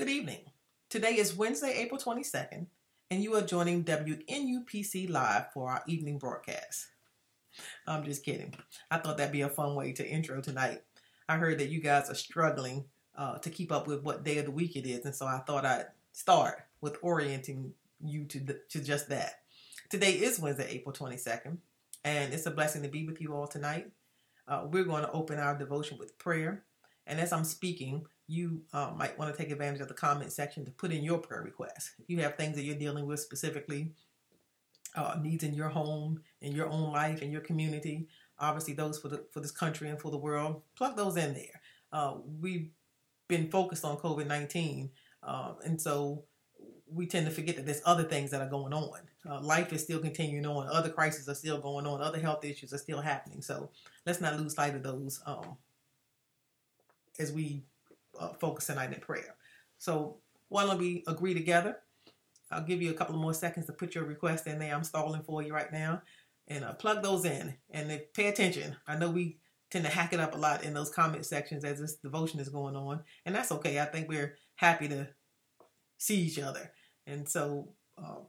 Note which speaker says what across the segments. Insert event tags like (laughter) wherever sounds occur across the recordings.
Speaker 1: Good evening. Today is Wednesday, April 22nd, and you are joining WNUPC Live for our evening broadcast. I'm just kidding. I thought that'd be a fun way to intro tonight. I heard that you guys are struggling uh, to keep up with what day of the week it is, and so I thought I'd start with orienting you to, the, to just that. Today is Wednesday, April 22nd, and it's a blessing to be with you all tonight. Uh, we're going to open our devotion with prayer. And as I'm speaking, you uh, might want to take advantage of the comment section to put in your prayer requests. If you have things that you're dealing with specifically, uh, needs in your home, in your own life, in your community, obviously those for the for this country and for the world, plug those in there. Uh, we've been focused on COVID nineteen, uh, and so we tend to forget that there's other things that are going on. Uh, life is still continuing on. Other crises are still going on. Other health issues are still happening. So let's not lose sight of those um, as we uh, focus tonight in prayer. So why don't we agree together? I'll give you a couple more seconds to put your request in there. I'm stalling for you right now. And uh, plug those in and pay attention. I know we tend to hack it up a lot in those comment sections as this devotion is going on. And that's okay. I think we're happy to see each other. And so, uh,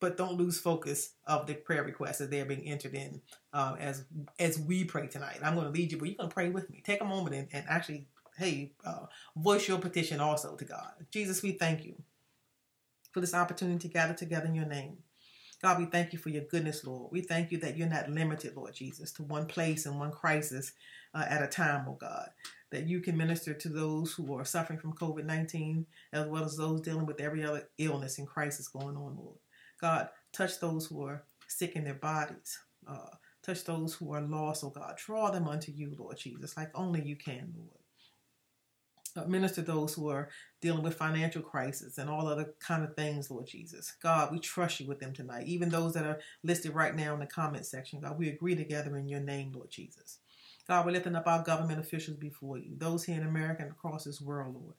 Speaker 1: but don't lose focus of the prayer requests as they're being entered in uh, as as we pray tonight. I'm going to lead you, but you're going to pray with me. Take a moment and, and actually hey, uh, voice your petition also to God. Jesus, we thank you for this opportunity to gather together in your name. God, we thank you for your goodness, Lord. We thank you that you're not limited, Lord Jesus, to one place and one crisis uh, at a time, oh God. That you can minister to those who are suffering from COVID 19, as well as those dealing with every other illness and crisis going on, Lord. God, touch those who are sick in their bodies. Uh, touch those who are lost, oh God. Draw them unto you, Lord Jesus, like only you can, Lord. Uh, minister those who are dealing with financial crisis and all other kind of things, Lord Jesus. God, we trust you with them tonight. Even those that are listed right now in the comment section, God, we agree together in your name, Lord Jesus. God, we're lifting up our government officials before you, those here in America and across this world, Lord,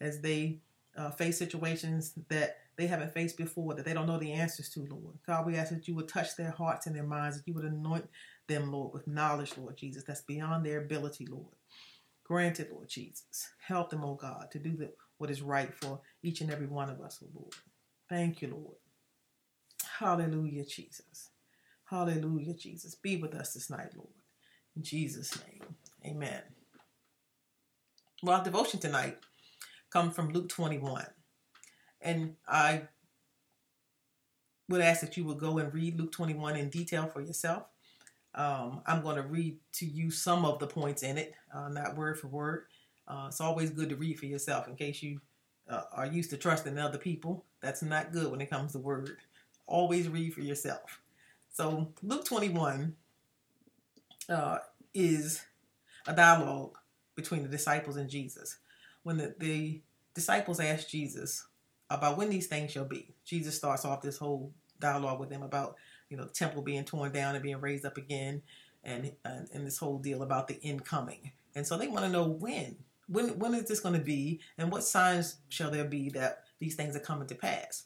Speaker 1: as they uh, face situations that they haven't faced before, that they don't know the answers to, Lord. God, we ask that you would touch their hearts and their minds, that you would anoint them, Lord, with knowledge, Lord Jesus, that's beyond their ability, Lord. Grant it, Lord Jesus. Help them, oh God, to do the, what is right for each and every one of us, oh Lord. Thank you, Lord. Hallelujah, Jesus. Hallelujah, Jesus. Be with us this night, Lord. In Jesus' name, amen. Well, our devotion tonight comes from Luke 21. And I would ask that you would go and read Luke 21 in detail for yourself. Um, I'm going to read to you some of the points in it, uh, not word for word. Uh, it's always good to read for yourself in case you uh, are used to trusting other people. That's not good when it comes to word. Always read for yourself. So, Luke 21 uh, is a dialogue between the disciples and Jesus. When the, the disciples asked Jesus about when these things shall be, Jesus starts off this whole dialogue with them about you know, the temple being torn down and being raised up again, and and, and this whole deal about the incoming. And so they want to know when. When when is this going to be, and what signs shall there be that these things are coming to pass?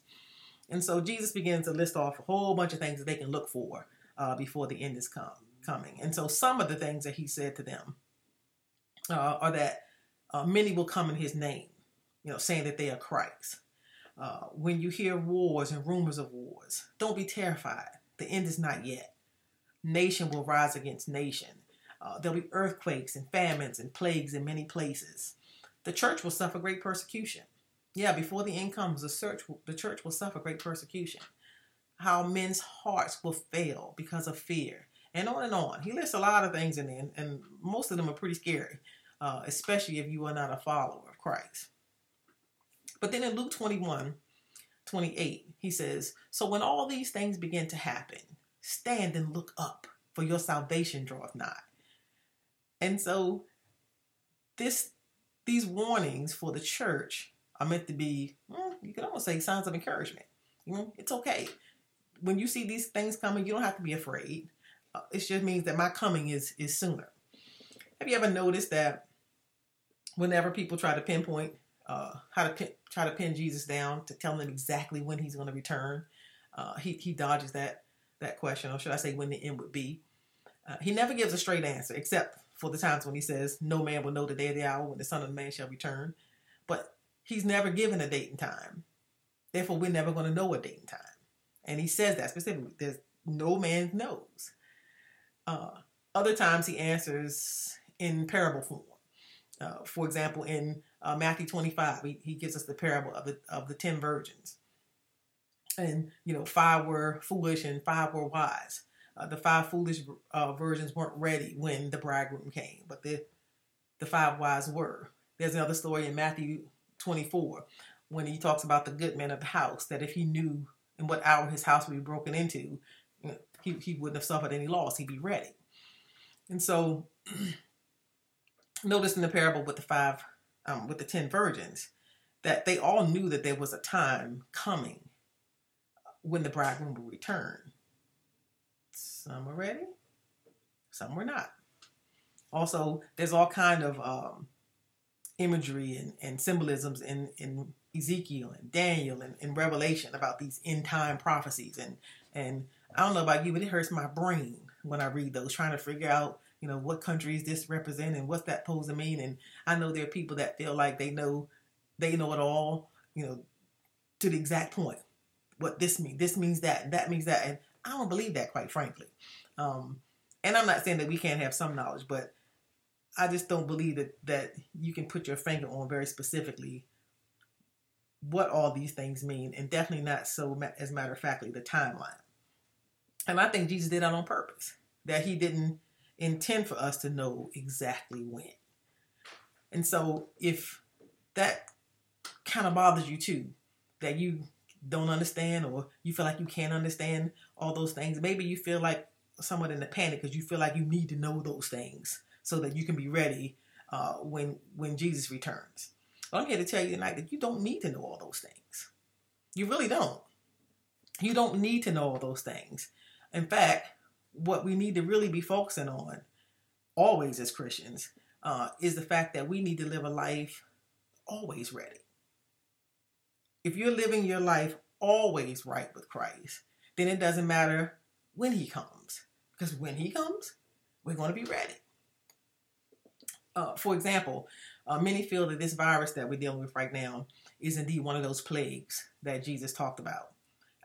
Speaker 1: And so Jesus begins to list off a whole bunch of things that they can look for uh, before the end is come, coming. And so some of the things that he said to them uh, are that uh, many will come in his name, you know, saying that they are Christ. Uh, when you hear wars and rumors of wars, don't be terrified. The end is not yet. Nation will rise against nation. Uh, there'll be earthquakes and famines and plagues in many places. The church will suffer great persecution. Yeah, before the end comes, the church, the church will suffer great persecution. How men's hearts will fail because of fear, and on and on. He lists a lot of things in there, and, and most of them are pretty scary, uh, especially if you are not a follower of Christ. But then in Luke 21, 28, he says, So when all these things begin to happen, stand and look up, for your salvation draweth nigh. And so this these warnings for the church are meant to be, well, you can almost say signs of encouragement. It's okay. When you see these things coming, you don't have to be afraid. Uh, it just means that my coming is is sooner. Have you ever noticed that whenever people try to pinpoint uh, how to pin, try to pin Jesus down to tell him exactly when he's going to return. Uh, he he dodges that that question, or should I say, when the end would be. Uh, he never gives a straight answer, except for the times when he says, "No man will know the day of the hour when the Son of Man shall return." But He's never given a date and time. Therefore, we're never going to know a date and time. And he says that specifically. There's no man knows. Uh, other times he answers in parable form. Uh, for example, in uh, Matthew 25, he, he gives us the parable of the of the ten virgins, and you know five were foolish and five were wise. Uh, the five foolish uh, virgins weren't ready when the bridegroom came, but the the five wise were. There's another story in Matthew 24 when he talks about the good man of the house that if he knew in what hour his house would be broken into, you know, he, he wouldn't have suffered any loss. He'd be ready. And so, (clears throat) notice in the parable with the five, um, with the ten virgins, that they all knew that there was a time coming when the bridegroom would return. Some were ready, some were not. Also, there's all kind of um, imagery and, and symbolisms in, in Ezekiel and Daniel and, and Revelation about these end time prophecies. And, and I don't know about you, but it hurts my brain when I read those, trying to figure out, you know, what countries this represent and what's that to mean. And I know there are people that feel like they know, they know it all, you know, to the exact point. What this means, this means that, that means that. And I don't believe that, quite frankly. Um, and I'm not saying that we can't have some knowledge, but I just don't believe that that you can put your finger on very specifically what all these things mean, and definitely not so as matter of factly the timeline. And I think Jesus did that on purpose. That he didn't intend for us to know exactly when. And so if that kind of bothers you too, that you don't understand or you feel like you can't understand all those things, maybe you feel like somewhat in a panic because you feel like you need to know those things so that you can be ready uh, when when Jesus returns. Well, I'm here to tell you tonight that you don't need to know all those things. You really don't. You don't need to know all those things. In fact, what we need to really be focusing on, always as Christians, uh, is the fact that we need to live a life always ready. If you're living your life always right with Christ, then it doesn't matter when He comes. Because when He comes, we're going to be ready. Uh, for example, uh, many feel that this virus that we're dealing with right now is indeed one of those plagues that Jesus talked about.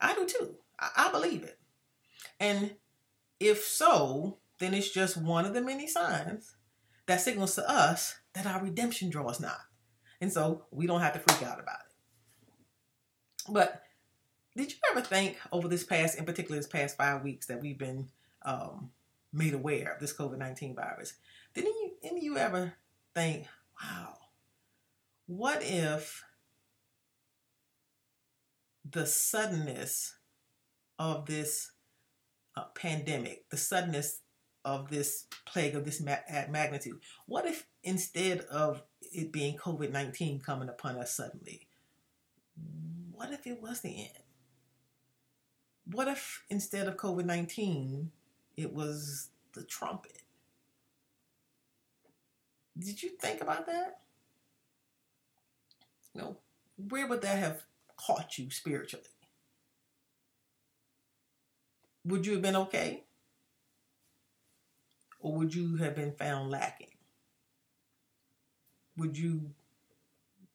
Speaker 1: I do too. I, I believe it. And if so, then it's just one of the many signs that signals to us that our redemption draws nigh. And so we don't have to freak out about it. But did you ever think over this past, in particular, this past five weeks that we've been um, made aware of this COVID 19 virus? Didn't you, didn't you ever think, wow, what if the suddenness of this uh, pandemic, the suddenness of this plague of this ma- magnitude, what if instead of it being COVID 19 coming upon us suddenly, what if it was the end? What if instead of COVID 19, it was the trumpet? Did you think about that? You know, where would that have caught you spiritually? Would you have been okay? Or would you have been found lacking? Would you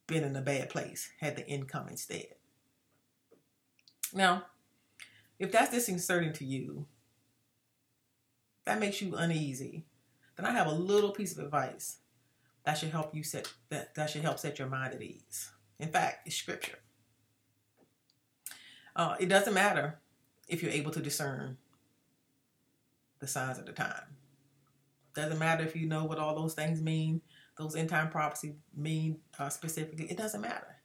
Speaker 1: been in a bad place had the income instead? Now, if that's disconcerting to you, that makes you uneasy, then I have a little piece of advice that should help you set that, that should help set your mind at ease. In fact, it's scripture. Uh, it doesn't matter if you're able to discern the signs of the time. Doesn't matter if you know what all those things mean, those end time prophecies mean uh, specifically. It doesn't matter.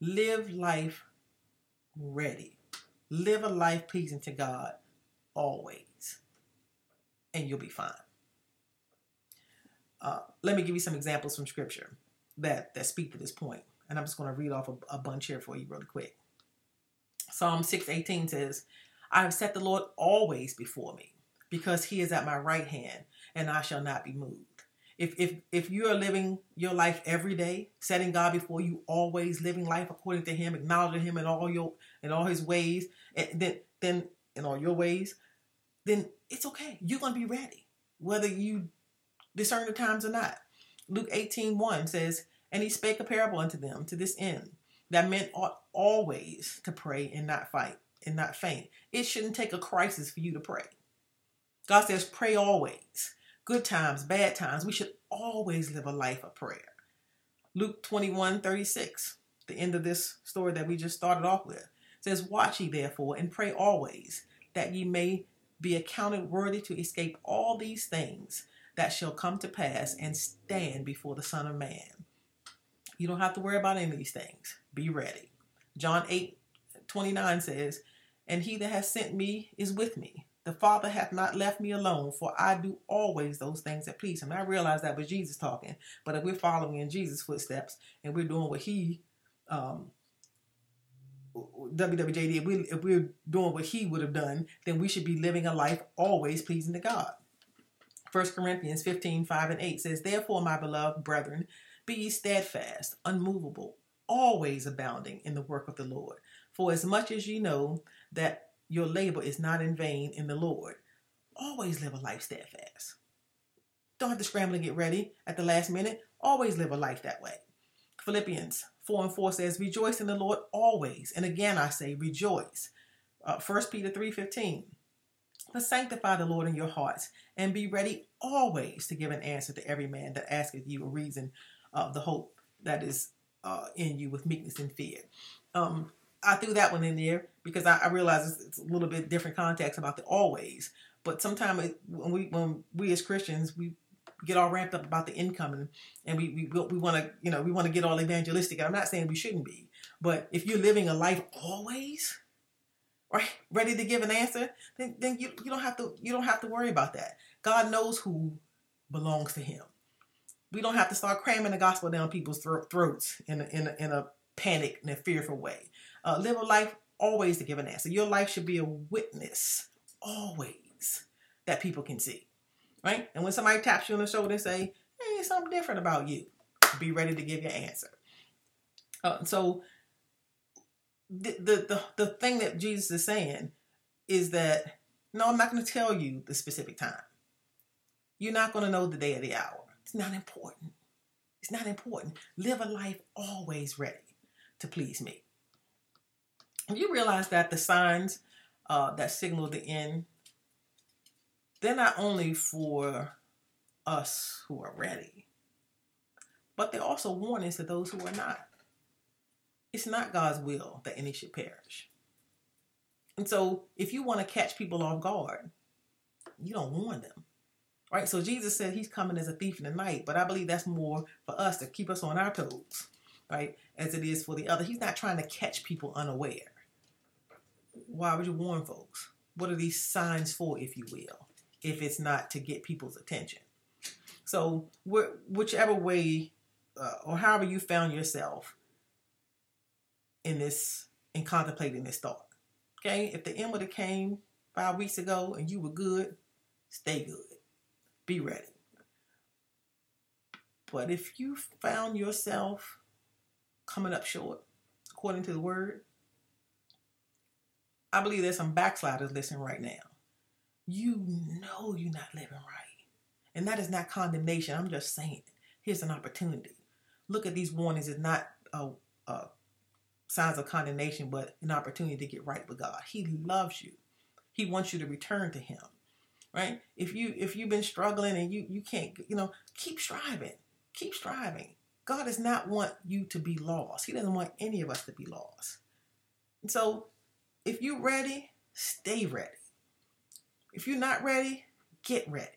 Speaker 1: Live life ready. Live a life pleasing to God always, and you'll be fine. Uh, let me give you some examples from scripture that, that speak to this point. And I'm just going to read off a, a bunch here for you really quick. Psalm 6:18 says, I have set the Lord always before me, because he is at my right hand, and I shall not be moved. If if if you are living your life every day, setting God before you, always living life according to Him, acknowledging Him in all your in all His ways, and then then in all your ways, then it's okay. You're gonna be ready, whether you discern the times or not. Luke 18 1 says, And he spake a parable unto them to this end, that men ought always to pray and not fight and not faint. It shouldn't take a crisis for you to pray. God says, pray always. Good times, bad times. We should always live a life of prayer. Luke 21 36, the end of this story that we just started off with, says, Watch ye therefore and pray always, that ye may be accounted worthy to escape all these things that shall come to pass and stand before the Son of Man. You don't have to worry about any of these things. Be ready. John 8 29 says, And he that has sent me is with me. The Father hath not left me alone, for I do always those things that please him. I realize that was Jesus talking, but if we're following in Jesus' footsteps and we're doing what he um, WWJD, if, we, if we're doing what he would have done, then we should be living a life always pleasing to God. 1 Corinthians 15, 5 and 8 says, Therefore, my beloved brethren, be ye steadfast, unmovable, always abounding in the work of the Lord. For as much as ye know that your labor is not in vain in the Lord, always live a life steadfast. Don't have to scramble and get ready at the last minute. Always live a life that way. Philippians 4 and 4 says, Rejoice in the Lord always. And again, I say, rejoice. Uh, 1 Peter 3 15. But sanctify the Lord in your hearts and be ready always to give an answer to every man that asketh you a reason of the hope that is uh, in you with meekness and fear. Um, I threw that one in there because I, I realize it's, it's, a little bit different context about the always. But sometimes when we when we as Christians we get all ramped up about the income and, and we we, we want to you know we want to get all evangelistic. I'm not saying we shouldn't be, but if you're living a life always right ready to give an answer, then then you, you don't have to you don't have to worry about that. God knows who belongs to Him. We don't have to start cramming the gospel down people's throats in a, in a, in a panic and a fearful way. Uh, live a life always to give an answer. Your life should be a witness always that people can see right? And when somebody taps you on the shoulder and say, "Hey, something different about you," be ready to give your answer. Uh, so the, the the the thing that Jesus is saying is that no, I'm not going to tell you the specific time. You're not going to know the day or the hour. It's not important. It's not important. Live a life always ready to please me. You realize that the signs uh, that signal the end they're not only for us who are ready, but they're also warnings to those who are not. It's not God's will that any should perish. And so, if you want to catch people off guard, you don't warn them. Right? So, Jesus said he's coming as a thief in the night, but I believe that's more for us to keep us on our toes, right? As it is for the other. He's not trying to catch people unaware. Why would you warn folks? What are these signs for, if you will? if it's not to get people's attention. So, wh- whichever way uh, or however you found yourself in this, in contemplating this thought, okay, if the end would have came five weeks ago and you were good, stay good, be ready. But if you found yourself coming up short, according to the word, I believe there's some backsliders listening right now you know you're not living right. And that is not condemnation. I'm just saying, here's an opportunity. Look at these warnings as not a, a signs of condemnation, but an opportunity to get right with God. He loves you. He wants you to return to Him. Right? If you if you've been struggling and you you can't, you know, keep striving. Keep striving. God does not want you to be lost. He doesn't want any of us to be lost. And so, if you're ready, stay ready. If you're not ready, get ready.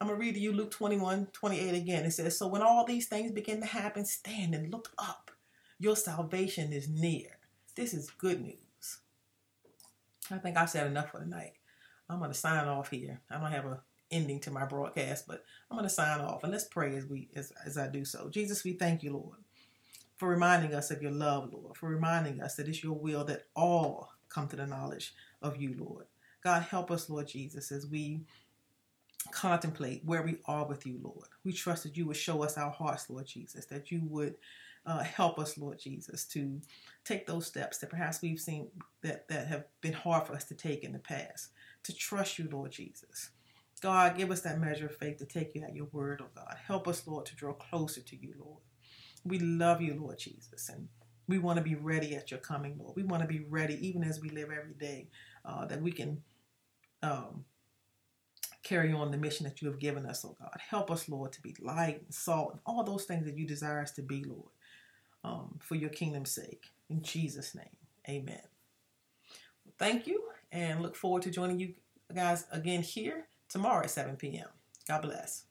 Speaker 1: I'm going to read to you Luke 21 28 again. It says, So when all these things begin to happen, stand and look up. Your salvation is near. This is good news. I think I've said enough for tonight. I'm going to sign off here. I don't have a ending to my broadcast, but I'm going to sign off and let's pray as we as, as I do so. Jesus, we thank you, Lord, for reminding us of your love, Lord, for reminding us that it's your will that all come to the knowledge of you, Lord. God, help us, Lord Jesus, as we contemplate where we are with you, Lord. We trust that you would show us our hearts, Lord Jesus, that you would uh, help us, Lord Jesus, to take those steps that perhaps we've seen that, that have been hard for us to take in the past, to trust you, Lord Jesus. God, give us that measure of faith to take you at your word, oh God. Help us, Lord, to draw closer to you, Lord. We love you, Lord Jesus. And we want to be ready at your coming, Lord. We want to be ready even as we live every day, uh, that we can um, carry on the mission that you have given us, oh God. Help us, Lord, to be light and salt and all those things that you desire us to be, Lord, um, for your kingdom's sake. In Jesus' name, amen. Thank you and look forward to joining you guys again here tomorrow at 7 p.m. God bless.